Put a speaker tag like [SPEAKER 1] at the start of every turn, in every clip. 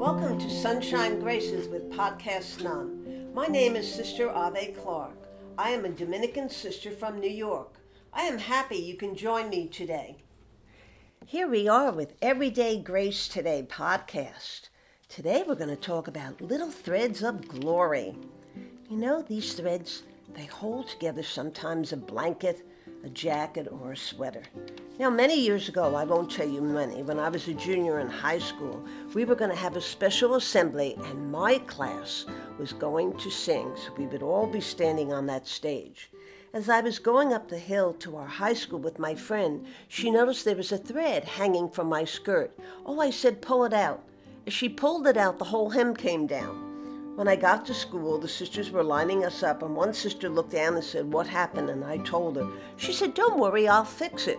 [SPEAKER 1] Welcome to Sunshine Graces with Podcast None. My name is Sister Ave Clark. I am a Dominican sister from New York. I am happy you can join me today. Here we are with Everyday Grace Today podcast. Today we're going to talk about little threads of glory. You know, these threads, they hold together sometimes a blanket, a jacket, or a sweater. Now, many years ago, I won't tell you many, when I was a junior in high school, we were going to have a special assembly, and my class was going to sing, so we would all be standing on that stage. As I was going up the hill to our high school with my friend, she noticed there was a thread hanging from my skirt. Oh, I said, pull it out. As she pulled it out, the whole hem came down. When I got to school, the sisters were lining us up, and one sister looked down and said, What happened? And I told her. She said, Don't worry, I'll fix it.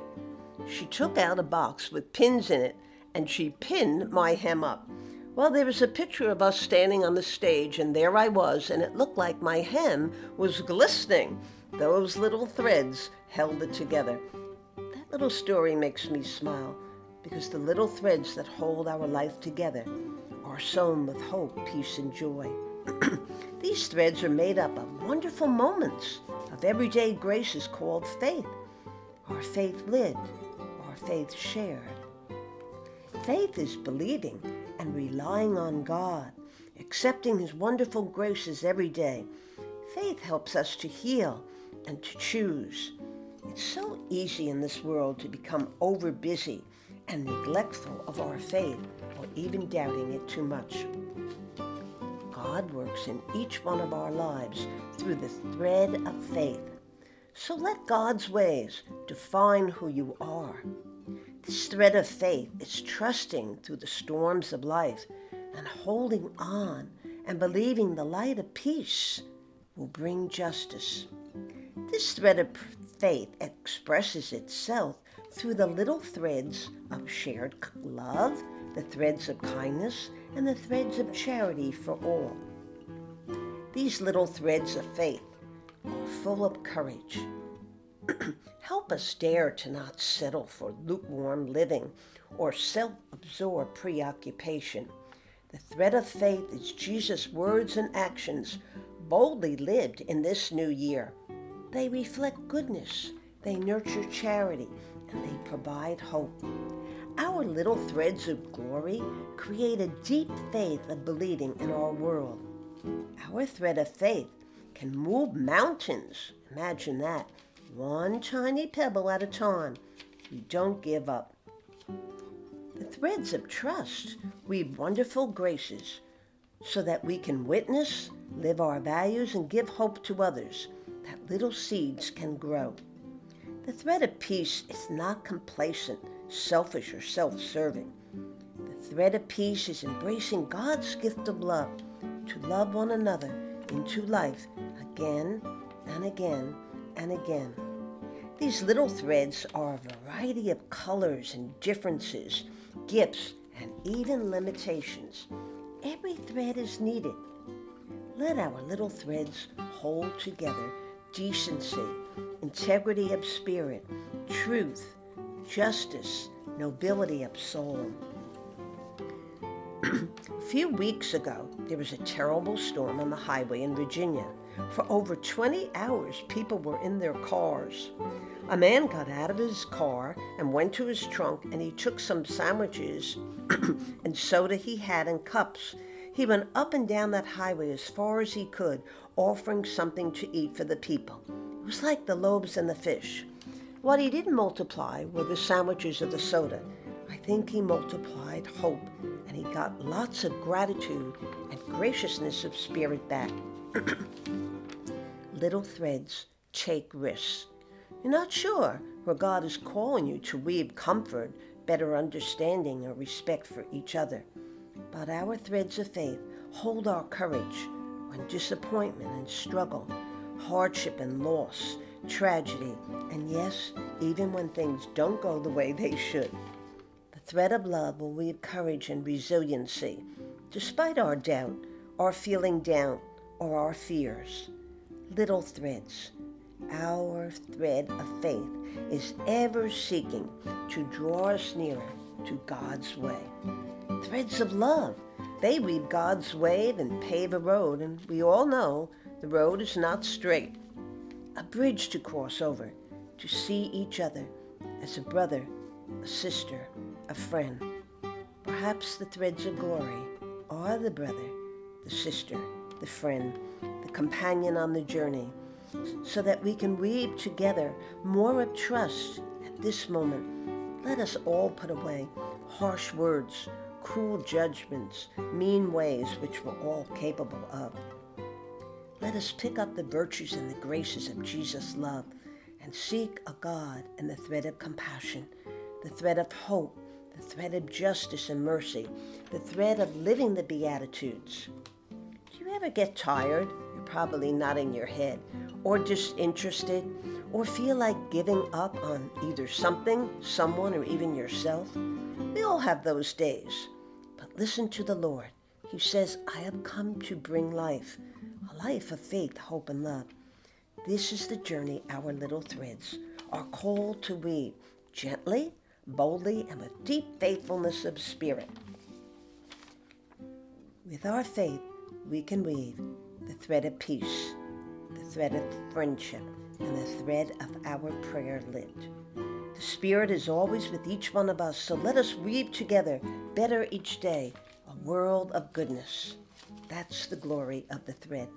[SPEAKER 1] She took out a box with pins in it and she pinned my hem up. Well, there was a picture of us standing on the stage, and there I was, and it looked like my hem was glistening. Those little threads held it together. That little story makes me smile because the little threads that hold our life together are sewn with hope, peace, and joy. These threads are made up of wonderful moments of everyday graces called faith. Our faith lived, our faith shared. Faith is believing and relying on God, accepting His wonderful graces every day. Faith helps us to heal and to choose. It's so easy in this world to become over busy and neglectful of our faith or even doubting it too much. God works in each one of our lives through the thread of faith. So let God's ways define who you are. This thread of faith is trusting through the storms of life and holding on and believing the light of peace will bring justice. This thread of faith expresses itself through the little threads of shared love, the threads of kindness, and the threads of charity for all. These little threads of faith are full of courage Help us dare to not settle for lukewarm living or self absorbed preoccupation. The thread of faith is Jesus' words and actions boldly lived in this new year. They reflect goodness, they nurture charity, and they provide hope. Our little threads of glory create a deep faith of believing in our world. Our thread of faith can move mountains. Imagine that one tiny pebble at a time. We don't give up. The threads of trust weave wonderful graces so that we can witness, live our values, and give hope to others that little seeds can grow. The thread of peace is not complacent, selfish, or self serving. The thread of peace is embracing God's gift of love to love one another in into life again and again and again. These little threads are a variety of colors and differences, gifts, and even limitations. Every thread is needed. Let our little threads hold together decency, integrity of spirit, truth, justice, nobility of soul. A few weeks ago, there was a terrible storm on the highway in Virginia. For over 20 hours, people were in their cars. A man got out of his car and went to his trunk and he took some sandwiches and soda he had in cups. He went up and down that highway as far as he could, offering something to eat for the people. It was like the loaves and the fish. What he didn't multiply were the sandwiches or the soda. Think he multiplied hope and he got lots of gratitude and graciousness of spirit back. Little threads take risks. You're not sure where God is calling you to weave comfort, better understanding, or respect for each other. But our threads of faith hold our courage when disappointment and struggle, hardship and loss, tragedy, and yes, even when things don't go the way they should. Thread of love will weave courage and resiliency, despite our doubt, our feeling down, or our fears. Little threads. Our thread of faith is ever seeking to draw us nearer to God's way. Threads of love. They weave God's way and pave a road, and we all know the road is not straight. A bridge to cross over, to see each other as a brother, a sister, a friend. Perhaps the threads of glory are the brother, the sister, the friend, the companion on the journey, so that we can weave together more of trust at this moment. Let us all put away harsh words, cruel judgments, mean ways which we're all capable of. Let us pick up the virtues and the graces of Jesus' love and seek a God in the thread of compassion, the thread of hope, the thread of justice and mercy, the thread of living the Beatitudes. Do you ever get tired? You're probably nodding your head, or disinterested, or feel like giving up on either something, someone, or even yourself? We all have those days. But listen to the Lord. He says, I have come to bring life, a life of faith, hope, and love. This is the journey our little threads are called to weave gently, boldly, and with deep faithfulness of spirit. With our faith, we can weave the thread of peace, the thread of friendship, and the thread of our prayer lit. The Spirit is always with each one of us, so let us weave together better each day a world of goodness. That's the glory of the thread.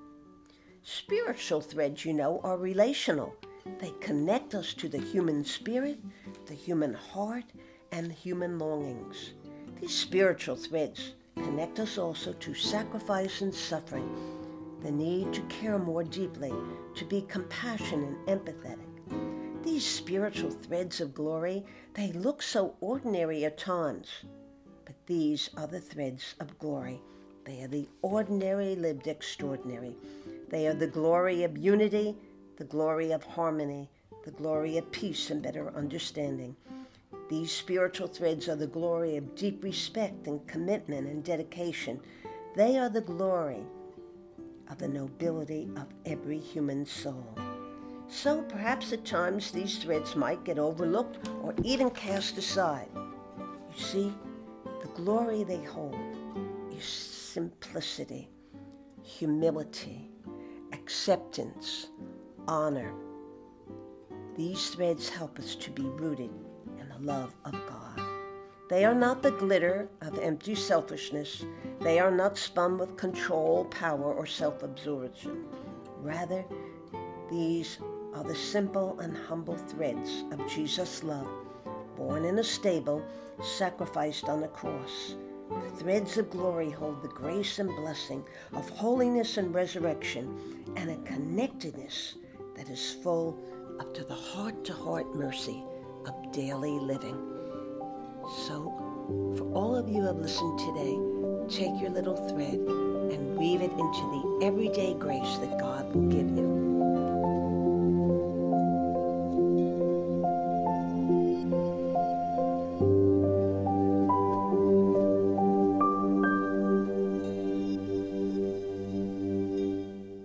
[SPEAKER 1] Spiritual threads, you know, are relational. They connect us to the human spirit, the human heart, and human longings. These spiritual threads connect us also to sacrifice and suffering, the need to care more deeply, to be compassionate and empathetic. These spiritual threads of glory, they look so ordinary at times, but these are the threads of glory. They are the ordinary lived extraordinary. They are the glory of unity, the glory of harmony, the glory of peace and better understanding. These spiritual threads are the glory of deep respect and commitment and dedication. They are the glory of the nobility of every human soul. So perhaps at times these threads might get overlooked or even cast aside. You see, the glory they hold is simplicity, humility, acceptance, honor. These threads help us to be rooted in the love of God. They are not the glitter of empty selfishness. They are not spun with control, power, or self absorption. Rather, these are the simple and humble threads of Jesus' love, born in a stable, sacrificed on a cross. The threads of glory hold the grace and blessing of holiness and resurrection and a connectedness that is full up to the heart to heart mercy of daily living. So, for all of you who have listened today, take your little thread and weave it into the everyday grace that God will give you.